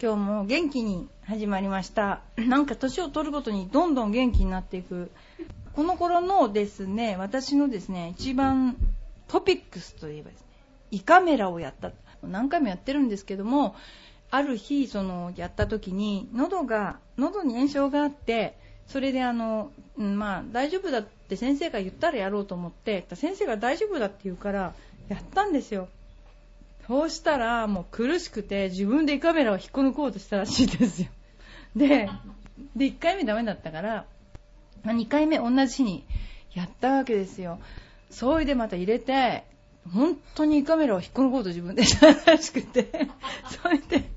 今日も元気に始まりました。なんか年を取るごとにどんどん元気になっていく。この頃のですね、私のですね、一番トピックスといえばですね、胃カメラをやった。何回もやってるんですけども、ある日、その、やった時に、喉が、喉に炎症があって、それであの、まあ、大丈夫だって先生が言ったらやろうと思って、先生が大丈夫だって言うから、やったんですよ。そうしたら、もう苦しくて、自分で胃カメラを引っこ抜こうとしたらしいですよ。で、で、1回目ダメだったから、2回目同じ日にやったわけですよ。それでまた入れて、本当に胃カメラを引っこ抜こうと自分でしたらしくて、それで、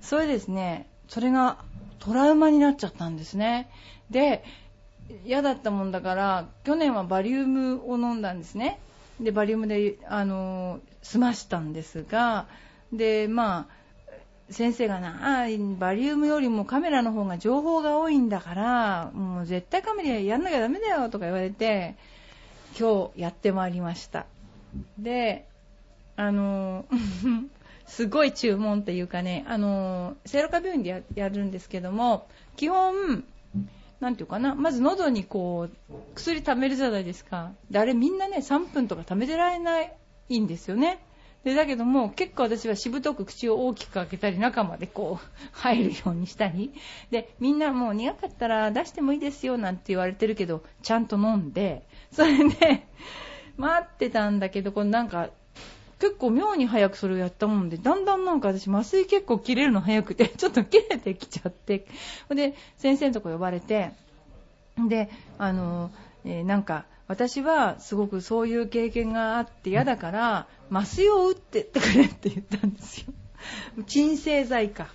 それですね、それがトラウマになっちゃったんですね。で、嫌だったもんだから、去年はバリウムを飲んだんですね。で、バリウムで、あの、済ましたんですが、で、まあ、先生がな、あバリウムよりもカメラの方が情報が多いんだから、もう絶対カメラやんなきゃダメだよとか言われて、今日やってまいりました。で、あの、すごい注文っていうかね、あの、聖路加病院でやるんですけども、基本、なんていうかな、まず喉にこう、薬溜めるじゃないですか。で、あれみんなね、3分とか溜めてられないんですよね。で、だけども、結構私はしぶとく口を大きく開けたり、中までこう、入るようにしたり。で、みんなもう苦かったら出してもいいですよ、なんて言われてるけど、ちゃんと飲んで、それで、待ってたんだけど、これなんか、結構妙に早くそれをやったもんで、だんだんなんか私麻酔結構切れるの早くて、ちょっと切れてきちゃって、で、先生のとこ呼ばれて、で、あの、えーなんか、私はすごくそういう経験があって嫌だから、麻酔を打ってってくれって言ったんですよ。鎮静剤か。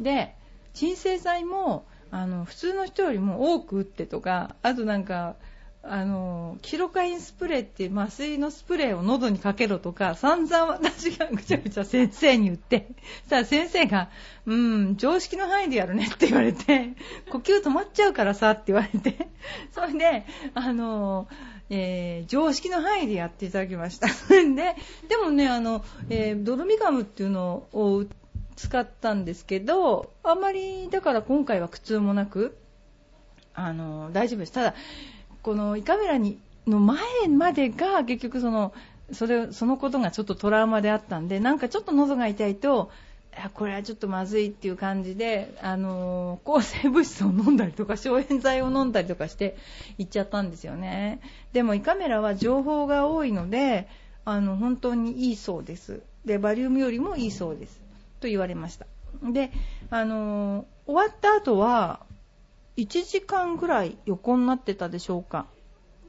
で、鎮静剤も、あの、普通の人よりも多く打ってとか、あとなんか、あの、キロカインスプレーっていう麻酔のスプレーを喉にかけろとか、散々私がぐちゃぐちゃ先生に言って、そしたら先生が、うん、常識の範囲でやるねって 言われて、呼吸止まっちゃうからさって言われて、それで、あの、えー常識の範囲でやっていただきました。で、でもね、あの、えードルミガムっていうのを使ったんですけど、あんまり、だから今回は苦痛もなく、あの、大丈夫です。ただ、この胃カメラにの前までが結局その、それ、そのことがちょっとトラウマであったんで、なんかちょっと喉が痛いと、これはちょっとまずいっていう感じで、あの抗生物質を飲んだりとか、消炎剤を飲んだりとかして行っちゃったんですよね。でも胃カメラは情報が多いので、あの、本当にいいそうです。で、バリウムよりもいいそうです。と言われました。で、あの終わった後は、1時間ぐらい横になってたでしょうか。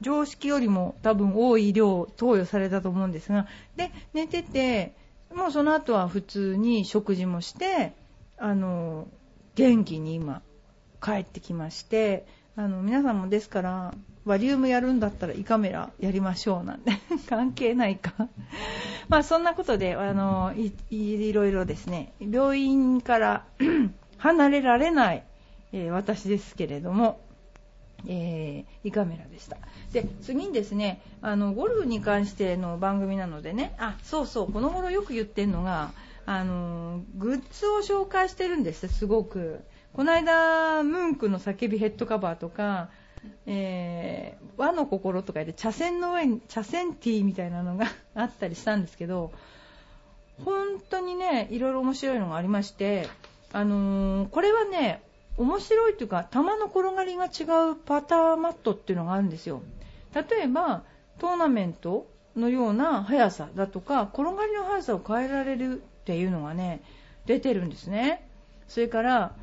常識よりも多分多い量投与されたと思うんですが、で、寝てて、もうその後は普通に食事もして、あの、元気に今、帰ってきまして、あの、皆さんもですから、バリウムやるんだったら胃カメラやりましょうなんて、関係ないか。まあそんなことで、あの、いいろいろですね、病院から 離れられない、えー私ですけれども、えー胃カメラでした。で、次にですね、あの、ゴルフに関しての番組なのでね、あ、そうそう、この頃よく言ってるのが、あの、グッズを紹介してるんです、すごく。この間、ムンクの叫びヘッドカバーとか、えー和の心とかで茶筅の上に、茶筅ティーみたいなのが あったりしたんですけど、本当にね、いろいろ面白いのがありまして、あのーこれはね、面白いというか、球の転がりが違うパターマットっていうのがあるんですよ。例えば、トーナメントのような速さだとか、転がりの速さを変えられるっていうのがね、出てるんですね。それから、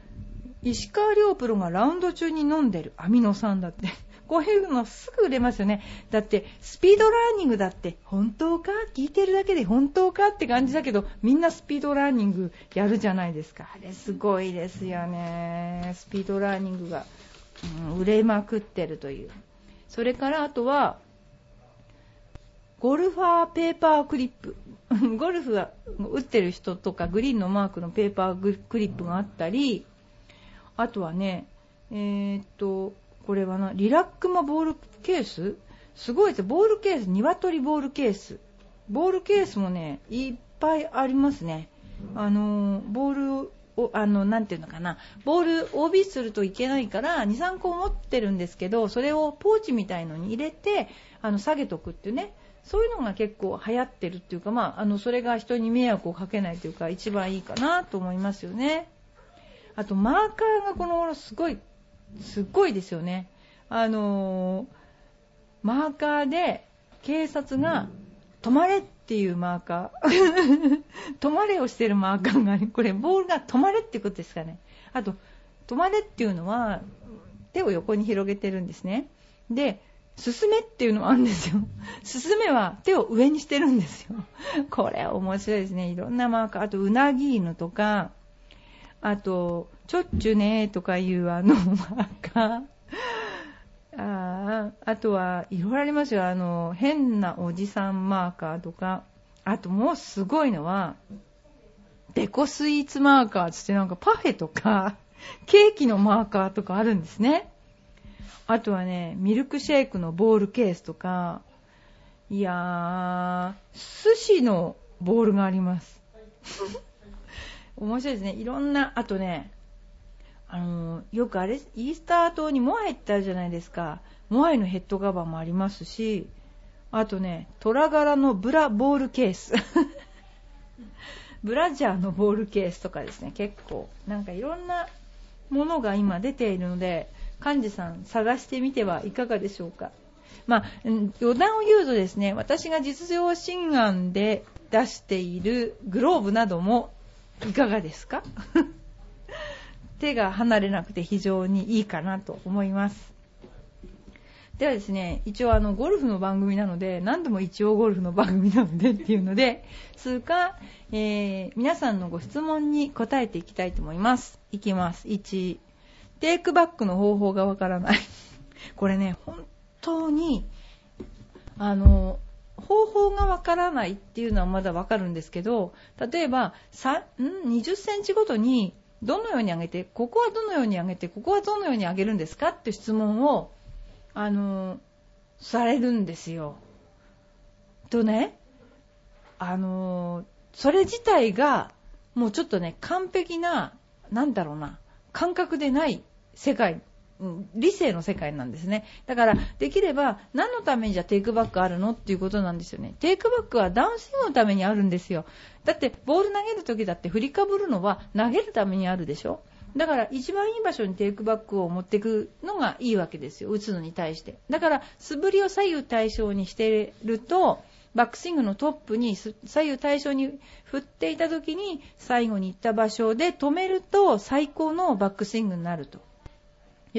石川遼プロがラウンド中に飲んでるアミノ酸だって。こういうのすぐ売れますよね。だって、スピードラーニングだって、本当か？聞いてるだけで本当かって感じだけど、みんなスピードラーニングやるじゃないですか。あれすごいですよね。スピードラーニングがうん売れまくってるという。それからあとは、ゴルファーペーパークリップ。ゴルフが打ってる人とかグリーンのマークのペーパークリップがあったり、あとはね、えー、っと、これはな、リラックマボールケース？すごいですボールケース、鶏ボールケース。ボールケースもね、いっぱいありますね。あの、ボールを、あの、なていうのかな、ボール OB するといけないから、2、3個持ってるんですけど、それをポーチみたいのに入れて、あの、下げとくっていうね。そういうのが結構流行ってるっていうか、まあ、あの、それが人に迷惑をかけないというか、一番いいかなと思いますよね。あと、マーカーがこの頃すごい、すっごいですよね。あのー、マーカーで警察が止まれっていうマーカー。止まれをしてるマーカーが、これ、ボールが止まれってことですかね。あと、止まれっていうのは、手を横に広げてるんですね。で、進めっていうのはあるんですよ。進めは手を上にしてるんですよ。これ面白いですね。いろんなマーカー。あと、うなぎ犬とか、あと、ちょっちゅねーとかいうあのマーカー。ああとはいろいろありますよ。あの、変なおじさんマーカーとか。あともうすごいのは、デコスイーツマーカーつってなんかパフェとか、ケーキのマーカーとかあるんですね。あとはね、ミルクシェイクのボールケースとか、いやー、寿司のボールがあります。面白いですね。いろんな、あとね、あのよくあれ、イースター島にモアイってあるじゃないですか。モアイのヘッドカバーもありますし、あとね、虎柄のブラボールケース。ブラジャーのボールケースとかですね、結構、なんかいろんなものが今出ているので、幹事さん探してみてはいかがでしょうか。まあ、余談を言うとですね、私が実用新案で出しているグローブなどもいかがですか？手が離れなくて非常にいいかなと思います。ではですね、一応あの、ゴルフの番組なので、何度も一応ゴルフの番組なのでっていうので、数か、えー、皆さんのご質問に答えていきたいと思います。いきます。1、テイクバックの方法がわからない。これね、本当に、あの、方法がわからないっていうのはまだわかるんですけど、例えば、20センチごとにどのように上げて、ここはどのように上げて、ここはどのように上げるんですかって質問を、あの、されるんですよ。とね、あの、それ自体が、もうちょっとね、完璧な、なんだろうな、感覚でない世界、理性の世界なんですね。だから、できれば、何のためにじゃテイクバックあるのっていうことなんですよね。テイクバックはダウンスイングのためにあるんですよ。だって、ボール投げるときだって振りかぶるのは投げるためにあるでしょだから一番いい場所にテイクバックを持っていくのがいいわけですよ。打つのに対して。だから素振りを左右対称にしていると、バックスイングのトップに左右対称に振っていた時に最後に行った場所で止めると最高のバックスイングになると。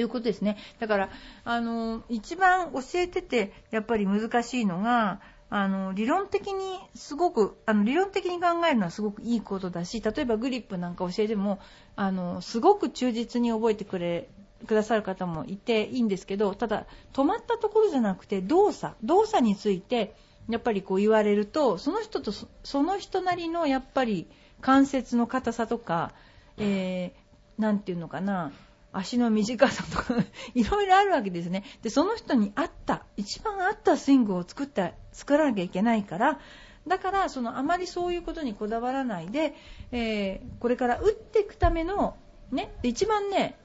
いうことですね。だから、あの、一番教えてて、やっぱり難しいのが、あの、理論的にすごく、あの、理論的に考えるのはすごくいいことだし、例えばグリップなんか教えても、あの、すごく忠実に覚えてくれ、くださる方もいていいんですけど、ただ、止まったところじゃなくて、動作、動作について、やっぱりこう言われると、その人とその人なりのやっぱり関節の硬さとか、えー、なんていうのかな、足の短さとかいろいろあるわけですね。で、その人に合った、一番合ったスイングを作った、作らなきゃいけないから、だから、そのあまりそういうことにこだわらないで、えー、これから打っていくための、ね、一番ね、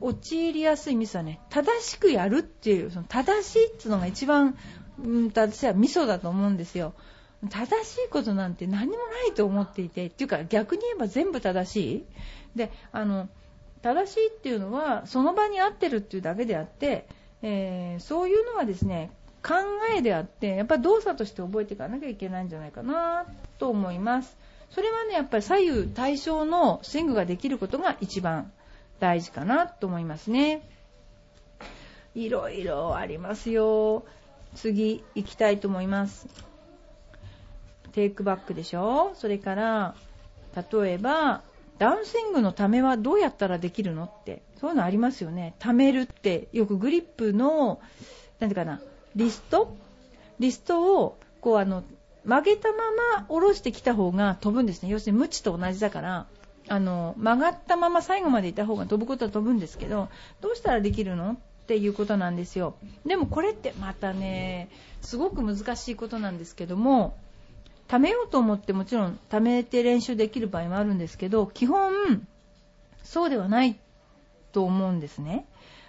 陥りやすいミスはね、正しくやるっていう、その正しいっていうのが一番、うん、私はミソだと思うんですよ。正しいことなんて何もないと思っていて、っていうか逆に言えば全部正しい。で、あの、正しいっていうのはその場に合ってるっていうだけであって、えー、そういうのはですね考えであってやっぱり動作として覚えていかなきゃいけないんじゃないかなと思います。それはねやっぱり左右対称のスイングができることが一番大事かなと思いますね。いろいろありますよ。次行きたいと思います。テイクバックでしょ？それから例えばダウンスイングのためはどうやったらできるのってそういうのありますよね。貯めるってよくグリップの何ていうかなリスト？リストをこうあの曲げたまま下ろしてきた方が飛ぶんですね。要するにムチと同じだからあの曲がったまま最後までいた方が飛ぶことは飛ぶんですけどどうしたらできるのっていうことなんですよ。でもこれってまたねすごく難しいことなんですけども貯めようと思ってもちろん貯めて練習できる場合もあるんですけど基本そうではないと思うんですね。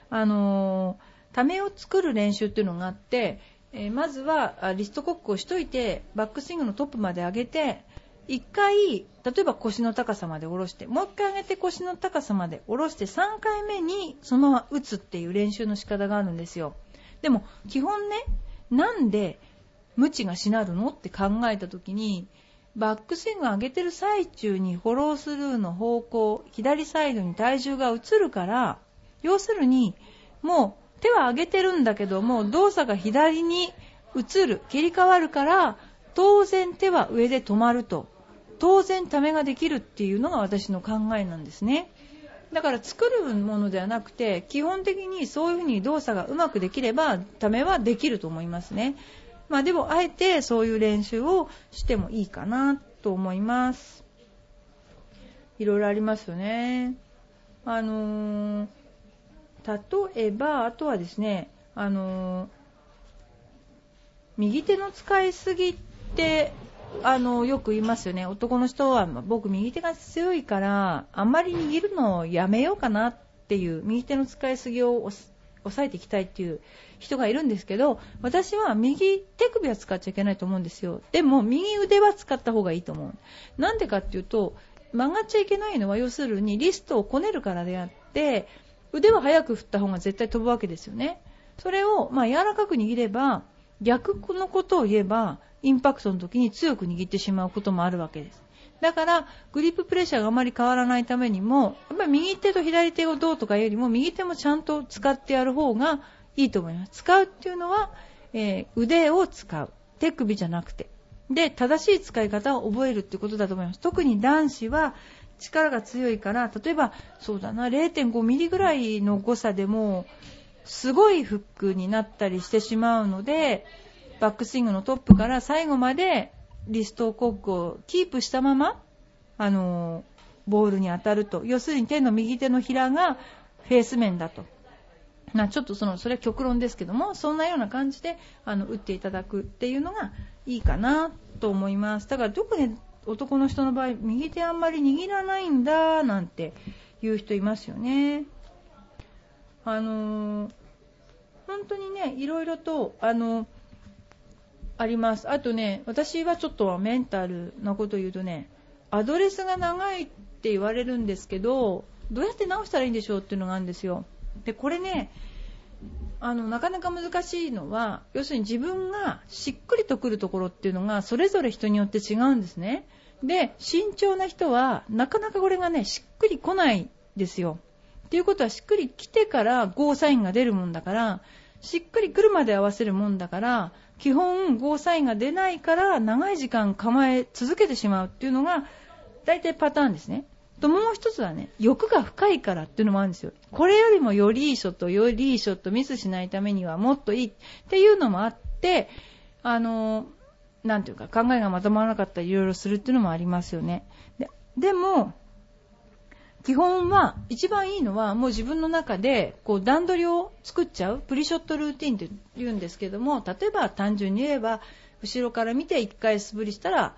あのためを作る練習っていうのがあって、え、まずはリストコックをしといてバックスイングのトップまで上げて1回例えば腰の高さまで下ろしてもう1回上げて腰の高さまで下ろして3回目にそのまま打つっていう練習の仕方があるんですよ。でも基本ねなんで無知がしなるの？って考えた時にバックスイングを上げてる最中にフォロースルーの方向左サイドに体重が移るから要するにもう手は上げてるんだけども動作が左に移る切り替わるから当然手は上で止まると。当然ためができるっていうのが私の考えなんですね。だから作るものではなくて基本的にそういうふうに動作がうまくできればためはできると思いますね。まあでもあえてそういう練習をしてもいいかなと思います。いろいろありますよね。あのー、例えばあとはですねあのー、右手の使いすぎってあのよく言いますよね。男の人は僕右手が強いからあんまり握るのをやめようかなっていう右手の使いすぎを抑えていきたいっていう人がいるんですけど私は右手首は使っちゃいけないと思うんですよ。でも右腕は使った方がいいと思う。なんでかっていうと曲がっちゃいけないのは要するにリストをこねるからであって腕は速く振った方が絶対飛ぶわけですよね。それをまあ柔らかく握れば逆のことを言えばインパクトの時に強く握ってしまうこともあるわけです。だから、グリッププレッシャーがあまり変わらないためにも、やっぱり右手と左手をどうとかよりも、右手もちゃんと使ってやる方がいいと思います。使うっていうのは、えー、腕を使う。手首じゃなくて。で、正しい使い方を覚えるってことだと思います。特に男子は力が強いから、例えば、そうだな、0.5ミリぐらいの誤差でも、すごいフックになったりしてしまうので、バックスイングのトップから最後までリストコックをキープしたまま、あのボールに当たると。要するに手の右手のひらがフェース面だと。まあ、ちょっとその、それは極論ですけども、そんなような感じで、あの、打っていただくっていうのがいいかなと思います。だから特に男の人の場合、右手あんまり握らないんだ、なんて言う人いますよね。あのー、本当にね、いろいろと、あのーあります。あとね、私はちょっとメンタルなこと言うとね、アドレスが長いって言われるんですけど、どうやって直したらいいんでしょうっていうのがあるんですよ。で、これね、あの、なかなか難しいのは、要するに自分がしっくりとくるところっていうのが、それぞれ人によって違うんですね。で、慎重な人は、なかなかこれがね、しっくり来ないですよ。っていうことは、しっくり来てからゴーサインが出るもんだから、しっくり来るまで合わせるもんだから、基本ゴーサインが出ないから長い時間構え続けてしまうっていうのが大体パターンですね。ともう一つはね、欲が深いからっていうのもあるんですよ。これよりもよりいいショット、よりいいショット、ミスしないためにはもっといいっていうのもあって、あの、なんていうか考えがまとまらなかったりいろいろするっていうのもありますよね。ででも、基本は、一番いいのは、もう自分の中で、こう、段取りを作っちゃう、プリショットルーティンって言うんですけども、例えば単純に言えば、後ろから見て1回素振りしたら、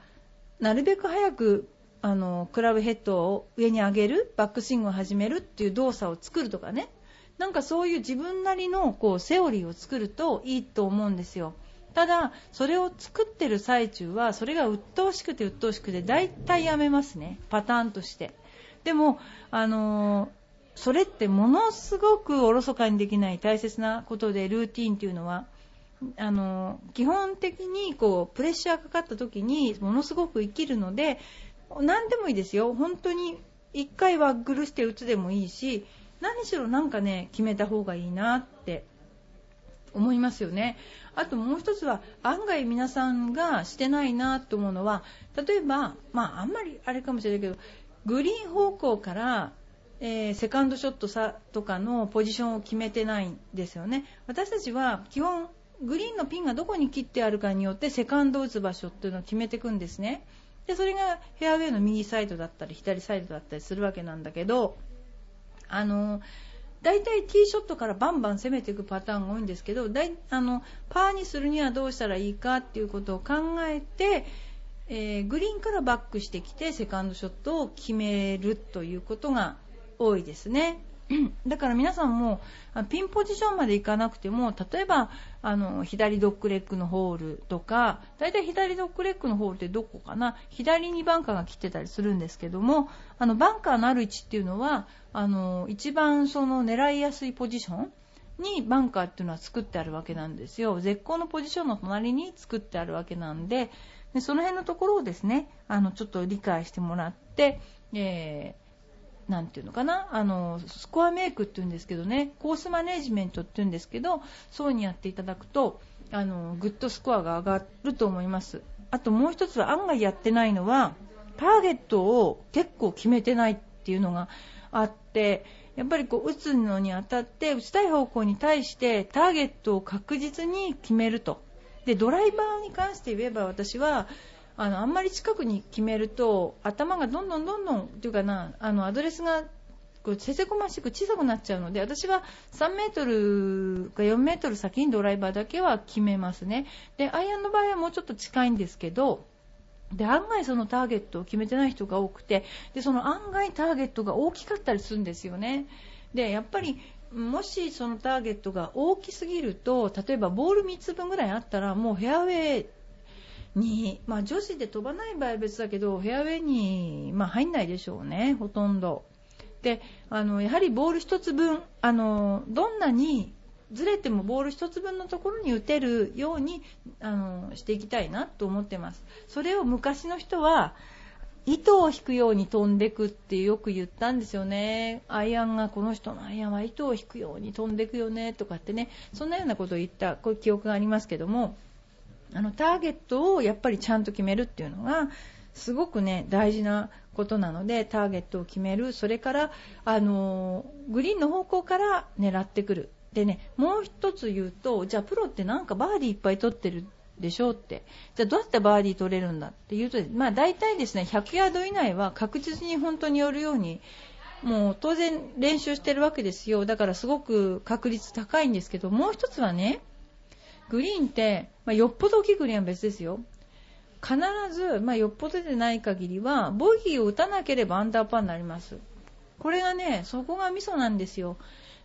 なるべく早く、あの、クラブヘッドを上に上げる、バックスイングを始めるっていう動作を作るとかね。なんかそういう自分なりの、こう、セオリーを作るといいと思うんですよ。ただ、それを作ってる最中は、それが鬱陶しくて鬱陶しくて、大体やめますね。パターンとして。でも、あのそれってものすごくおろそかにできない大切なことでルーティンっていうのはあの基本的にこうプレッシャーかかった時にものすごく生きるので何でもいいですよ。本当に1回ワッグルして打つでもいいし何しろなんかね決めた方がいいなって思いますよね。あともう一つは案外皆さんがしてないなと思うのは例えばまああんまりあれかもしれないけどグリーン方向からえー、セカンドショットさとかのポジションを決めてないんですよね。私たちは基本グリーンのピンがどこに切ってあるかによってセカンドを打つ場所っていうのを決めていくんですね。でそれがフェアウェイの右サイドだったり左サイドだったりするわけなんだけどあの大体ティーショットからバンバン攻めていくパターンが多いんですけどだいあのパーにするにはどうしたらいいかっていうことを考えて、えー、グリーンからバックしてきてセカンドショットを決めるということが多いですね。だから皆さんもピンポジションまで行かなくても例えばあの左ドッグレッグのホールとか大体左ドッグレッグのホールってどこかな？左にバンカーが来てたりするんですけどもあのバンカーのある位置っていうのはあの一番その狙いやすいポジションにバンカーっていうのは作ってあるわけなんですよ絶好のポジションの隣に作ってあるわけなんででその辺のところをですねあのちょっと理解してもらって、えーなんていうのかなあのスコアメイクっていうんですけどねコースマネジメントっていうんですけどそうにやっていただくとあのグッドスコアが上がると思います。あともう一つは案外やってないのはターゲットを結構決めてないっていうのがあってやっぱりこう打つのにあたって打ちたい方向に対してターゲットを確実に決めると。でドライバーに関して言えば私はあのあんまり近くに決めると頭がどんどんどんどんというかなあのアドレスがこうせせこましく小さくなっちゃうので私は3メートルか4メートル先にドライバーだけは決めますね。でアイアンの場合はもうちょっと近いんですけどで案外そのターゲットを決めてない人が多くてでその案外ターゲットが大きかったりするんですよね。でやっぱりもしそのターゲットが大きすぎると例えばボール3つ分ぐらいあったらもうフェアウェイに、まあ、女子で飛ばない場合は別だけどフェアウェイに、まあ、入んないでしょうね、ほとんど。であのやはりボール1つ分あのどんなにずれてもボール1つ分のところに打てるようにあのしていきたいなと思ってます。それを昔の人は糸を引くように飛んでくってよく言ったんですよね。アイアンがこの人のアイアンは糸を引くように飛んでくよねとかってね、そんなようなことを言ったこういう記憶がありますけども、あのターゲットをやっぱりちゃんと決めるっていうのがすごくね大事なことなのでターゲットを決める。それからあのグリーンの方向から狙ってくる。でねもう一つ言うとじゃあプロってなんかバーディーいっぱい取ってるでしょうってじゃあどうやってバーディー取れるんだっていうと、まあ、大体ですね100ヤード以内は確実に本当によるようにもう当然練習してるわけですよだからすごく確率高いんですけどもう一つはねグリーンって、まあ、よっぽど大きいグリーンは別ですよ。必ず、まあ、よっぽどでない限りは、ボギーを打たなければアンダーパーになります。これがね、そこがミソなんですよ。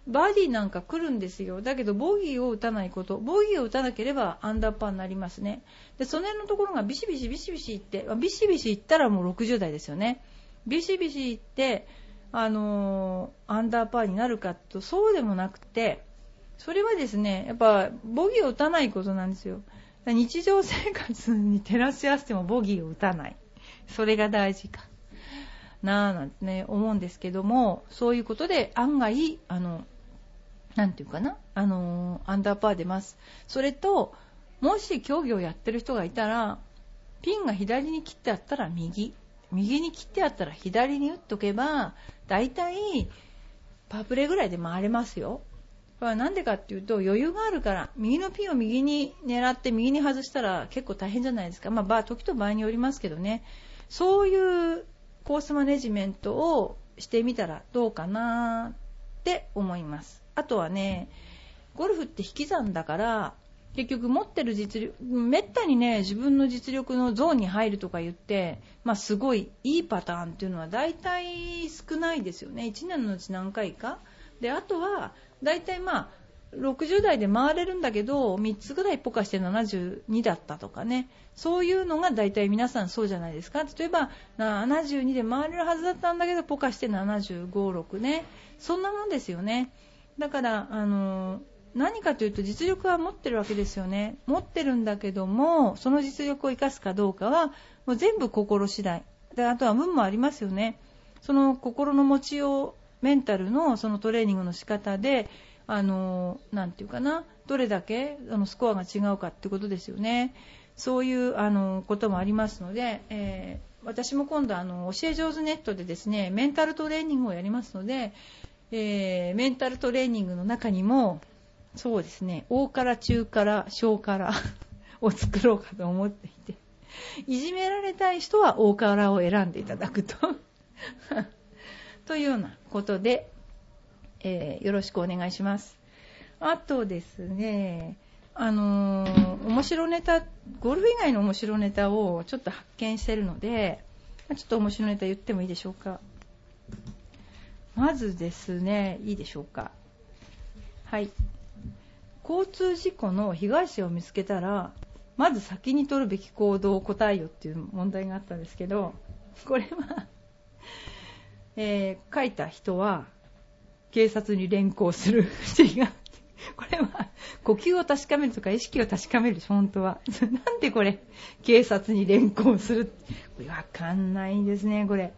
バーディーなんか来るんですよ。だけど、ボギーを打たないこと。ボギーを打たなければアンダーパーになりますね。で、その辺のところがビシビシビシビシいって、ビシビシいったらもう60代ですよね。ビシビシいって、あのー、アンダーパーになるかと、そうでもなくて、それはですね、やっぱボギーを打たないことなんですよ。日常生活に照らし合わせてもボギーを打たない。それが大事かなぁなんてね、思うんですけども、そういうことで案外、あの、なんていうかな、あの、アンダーパー出ます。それと、もし競技をやってる人がいたら、ピンが左に切ってあったら右、右に切ってあったら左に打っとけば、大体、パープレーぐらいで回れますよ。これは何でかっていうと余裕があるから右のピンを右に狙って右に外したら結構大変じゃないですか、まあ、時と場合によりますけどね。そういうコースマネジメントをしてみたらどうかなって思います。あとはねゴルフって引き算だから結局持ってる実力めったにね自分の実力のゾーンに入るとか言って、まあ、すごいいいパターンっていうのは大体少ないですよね。1年のうち何回か。であとは大体まあ60代で回れるんだけど3つぐらいポカして72だったとかね。そういうのが大体皆さんそうじゃないですか。例えば72で回れるはずだったんだけどポカして75、6ね。そんなもんですよね。だからあの何かというと実力は持ってるわけですよね。持ってるんだけどもその実力を生かすかどうかはもう全部心次第。であとは運もありますよね。その心の持ちようメンタルのそのトレーニングの仕方であのなていうかなどれだけあのスコアが違うかってことですよね。そういうあのこともありますので、えー、私も今度あの教え上手ネットでですねメンタルトレーニングをやりますので、えー、メンタルトレーニングの中にもそうですね大辛中辛小辛 を作ろうかと思っていていじめられたい人は大辛を選んでいただくと というようなことで、えー、よろしくお願いしますあとですねあのー、面白ネタ、ゴルフ以外の面白ネタをちょっと発見してるので、ちょっと面白ネタ言ってもいいでしょうか。まずですね、いいでしょうか。はい。交通事故の被害者を見つけたら、まず先に取るべき行動を答えよっていう問題があったんですけど、これは えー、書いた人は、警察に連行する違う。これは、呼吸を確かめるとか意識を確かめるでしょ、本当は。なんでこれ、警察に連行するこれわかんないんですね、これ。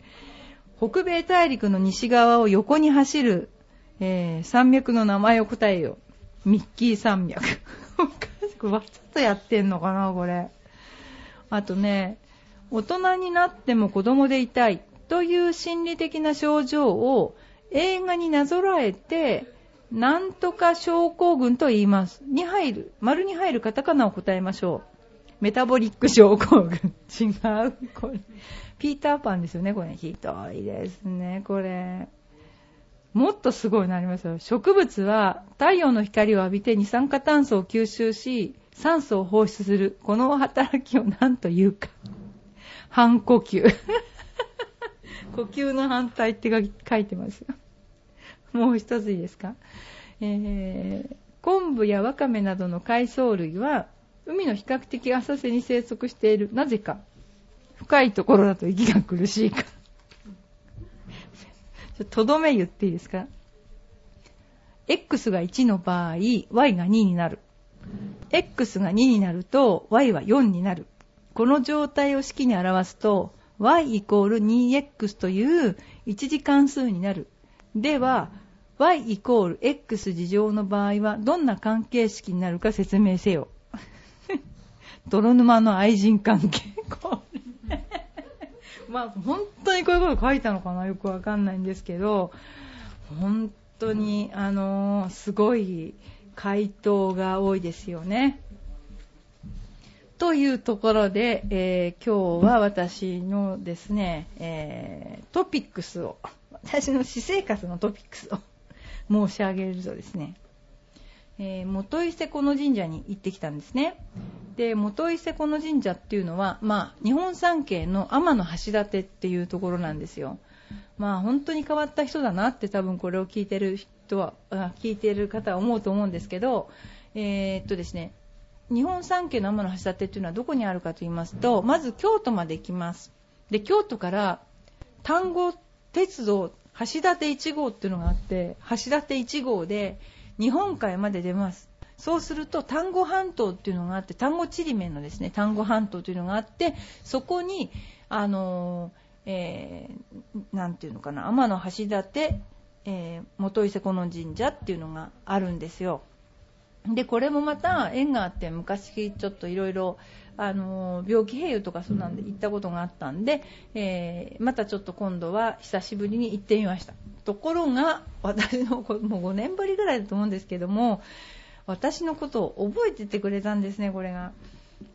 北米大陸の西側を横に走る、えー、山脈の名前を答えよ。ミッキー山脈。おかしくわざとやってんのかな、これ。あとね、大人になっても子供でいたいという心理的な症状を映画になぞらえて、なんとか症候群と言います。に入る、丸に入るカタカナを答えましょう。メタボリック症候群。違う。これ。ピーターパンですよね、これ。ひどいですね、これ。もっとすごいなりますよ。植物は太陽の光を浴びて二酸化炭素を吸収し、酸素を放出する。この働きを何というか。反呼吸。呼吸の反対って書いてますよ。もう一ついいですか、えー、昆布やワカメなどの海藻類は海の比較的浅瀬に生息している。なぜか。深いところだと息が苦しいからとどめ言っていいですか ?X が1の場合、Y が2になる。X が2になると、Y は4になる。この状態を式に表すと、Y イコール 2X という一次関数になる。では、y イコール x 事乗の場合はどんな関係式になるか説明せよ。泥沼の愛人関係。これまあ本当にこういうこと書いたのかなよくわかんないんですけど、本当にあの、すごい回答が多いですよね。というところで、えー、今日は私のですね、えー、トピックスを私の私生活のトピックスを申し上げるとですね、えー、元伊勢この神社に行ってきたんですね。で、元伊勢この神社っていうのは、まあ、日本三景の天の橋立っていうところなんですよ。まあ、本当に変わった人だなって多分これを聞いてる人は、聞いてる方は思うと思うんですけど、えー、っとですね、日本三景の天の橋立っていうのはどこにあるかと言いますと、まず京都まで行きます。で、京都から丹後鉄道橋立1号っていうのがあって橋立1号で日本海まで出ます。そうすると丹後半島っていうのがあって丹後ちりめんのですね丹後半島というのがあってそこにあのえー、なんていうのかな天橋立、えー、元伊勢小野神社っていうのがあるんですよ。でこれもまた縁があって昔ちょっといろいろあの病気併用とかそうなんで行ったことがあったんで、えー、またちょっと今度は久しぶりに行ってみました。ところが私のもう5年ぶりぐらいだと思うんですけども私のことを覚えててくれたんですねこれが、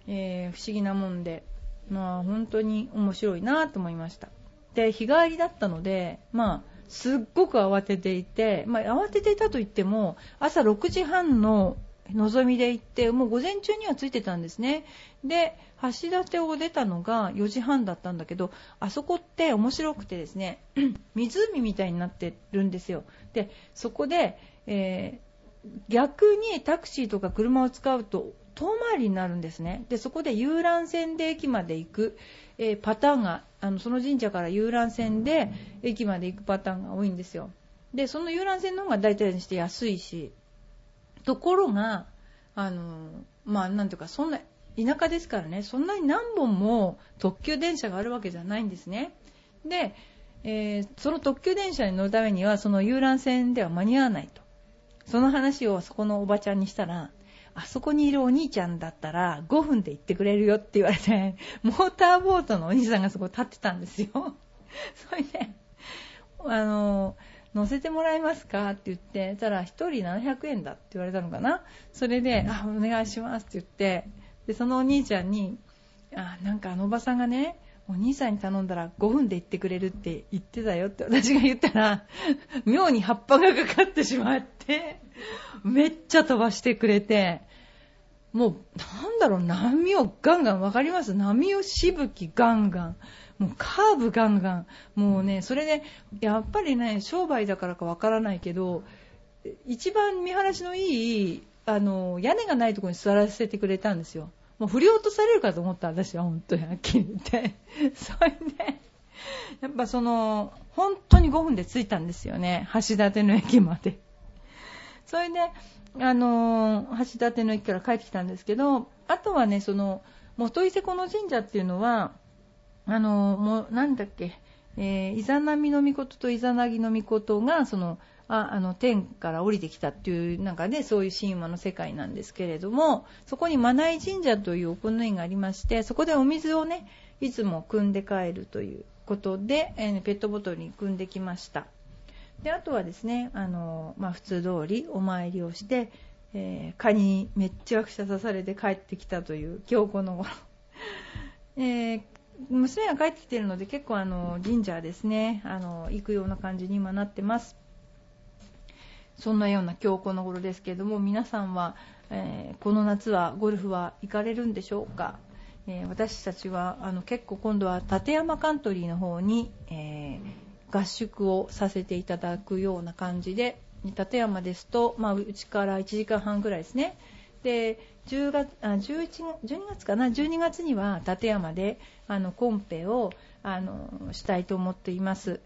えー、不思議なもんで。まあ本当に面白いなと思いました。で日帰りだったのでまあすっごく慌てていて、まあ、慌てていたといっても朝6時半の望みで行ってもう午前中には着いてたんですね。で橋立を出たのが4時半だったんだけどあそこって面白くてですね 湖みたいになってるんですよ。でそこで、えー、逆にタクシーとか車を使うと遠回りになるんですね。でそこで遊覧船で駅まで行く、えー、パターンがあのその神社から遊覧船で駅まで行くパターンが多いんですよでその遊覧船の方が大体にして安いしところが、あの、まあ、なんていうか、そんな、田舎ですからね、そんなに何本も特急電車があるわけじゃないんですね。で、えー、その特急電車に乗るためには、その遊覧船では間に合わないと。その話をそこのおばちゃんにしたら、あそこにいるお兄ちゃんだったら5分で行ってくれるよって言われて、モーターボートのお兄さんがそこ立ってたんですよ。それで、あの、乗せてもらえますかって言って、たら1人700円だって言われたのかな。それで、あ、お願いしますって言って、で、そのお兄ちゃんに、あ、なんかあのおばさんがね、お兄さんに頼んだら5分で行ってくれるって言ってたよって私が言ったら、妙に葉っぱがかかってしまって、めっちゃ飛ばしてくれて、もう、なんだろう、波をガンガン、わかります？波をしぶきガンガン。もうカーブガンガン。もうね、それで、やっぱりね、商売だからかわからないけど、一番見晴らしのいい、あの、屋根がないところに座らせてくれたんですよ。もう振り落とされるかと思った私は本当にはっきり言って。それでやっぱその本当に5分で着いたんですよね橋立の駅まで。それであの橋立の駅から帰ってきたんですけどあとはねその元伊勢この神社っていうのはあのもうなんだっけえー、イザナミの御事とイザナギの御事がそのああの天から降りてきたっていうなんかねそういう神話の世界なんですけれどもそこにマナイ神社というお国がありましてそこでお水をねいつも汲んで帰るということで、えー、ペットボトルに汲んできました。であとはですねあの、まあ、普通通りお参りをして、えー、蚊にめっちゃくちゃ刺されて帰ってきたという今日この頃、えー娘が帰ってきているので結構あの神社ですねあの行くような感じに今なってます。そんなような今日この頃ですけれども皆さんは、えー、この夏はゴルフは行かれるんでしょうか、えー、私たちはあの結構今度は立山カントリーの方に、えー、合宿をさせていただくような感じで立山ですと、まあ、うちから1時間半ぐらいですね。で10月あ11 12月かな？12月には立山であのコンペをあのしたいと思っています。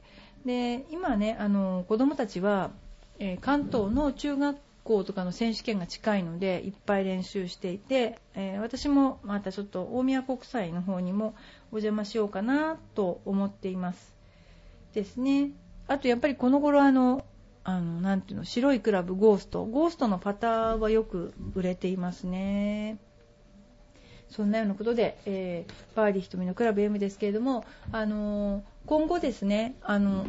で今ねあの子どもたちはえ、関東の中学校とかの選手権が近いのでいっぱい練習していて、え、私もまたちょっと大宮国際の方にもお邪魔しようかなと思っていますですね。あとやっぱりこの頃あのあのなていうの白いクラブゴースト。ゴーストのパターはよく売れていますね。そんなようなことで、えー、バーディー瞳のクラブ M ですけれども、あのー、今後ですね、あの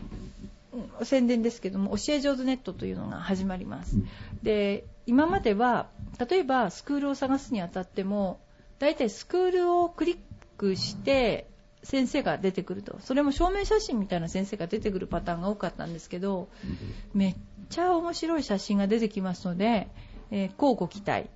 宣伝ですけども教え上手ネットというのが始まります。で今までは例えばスクールを探すにあたっても大体スクールをクリックして先生が出てくると。それも証明写真みたいな先生が出てくるパターンが多かったんですけどめっちゃ面白い写真が出てきますので、えー、交互期待。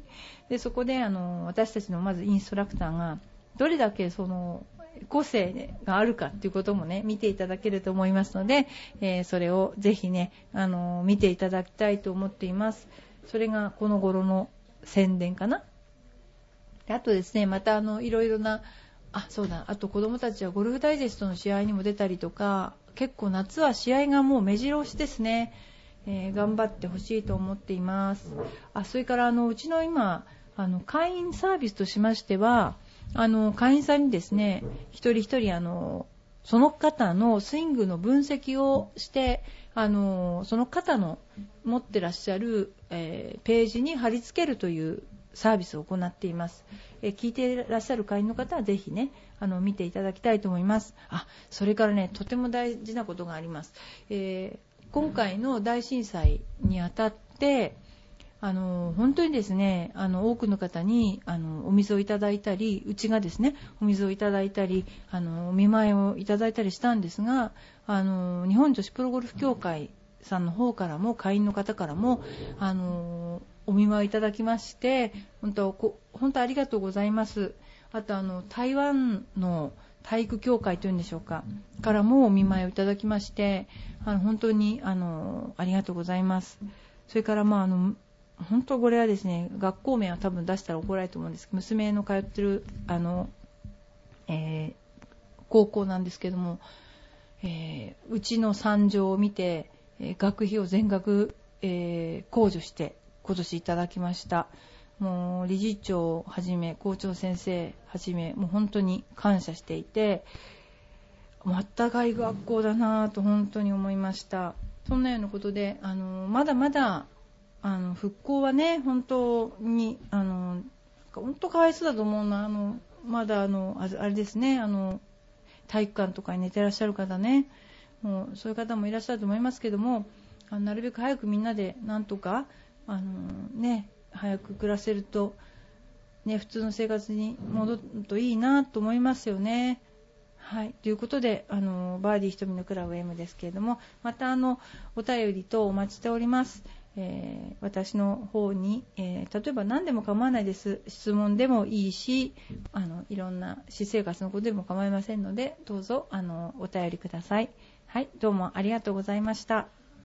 でそこであの私たちのまずインストラクターがどれだけその個性があるかっていうこともね、見ていただけると思いますので、えー、それをぜひね、あのー、見ていただきたいと思っています。それがこの頃の宣伝かな？あとですね、またあの、いろいろな、あ、そうだ、あと子供たちはゴルフダイジェストの試合にも出たりとか、結構夏は試合がもう目白押しですね。えー、頑張ってほしいと思っています。あ、それからあの、うちの今、あの、会員サービスとしましては、あの会員さんにですね一人一人あのその方のスイングの分析をしてあのその方の持ってらっしゃる、えー、ページに貼り付けるというサービスを行っています、えー、聞いていらっしゃる会員の方はぜひねあの見ていただきたいと思います。あそれからねとても大事なことがあります、えー、今回の大震災にあたってあの本当にですねあの多くの方にあのお水をいただいたりうちがですねお水をいただいたりあのお見舞いをいただいたりしたんですがあの日本女子プロゴルフ協会さんの方からも会員の方からもあのお見舞いいただきまして本当こ本当ありがとうございます。あとあの台湾の体育協会というんでしょうかからもお見舞いをいただきましてあの本当にあのありがとうございます。それからまああの本当これはですね学校名は多分出したら怒られると思うんです。けど娘の通ってるあの、えー、高校なんですけども、えー、うちの惨状を見て、え、学費を全額、え控除して今年いただきました。もう理事長をはじめ校長先生はじめもう本当に感謝していてまったかい学校だなと本当に思いました。そんなようなことであのまだまだあの復興はね本当にあの本当かわいそうだと思うなあのまだあのあれですねあの体育館とかに寝てらっしゃる方ねもうそういう方もいらっしゃると思いますけどもあのなるべく早くみんなでなんとかあのね早く暮らせるとね普通の生活に戻るといいなと思いますよね。はい、ということであのバーディー瞳のクラブ M ですけれどもまたあのお便りとお待ちしております。えー、私の方に、えー、例えば何でも構わないです。質問でもいいしあのいろんな私生活のことでも構いませんのでどうぞあのお便りください。はいどうもありがとうございました。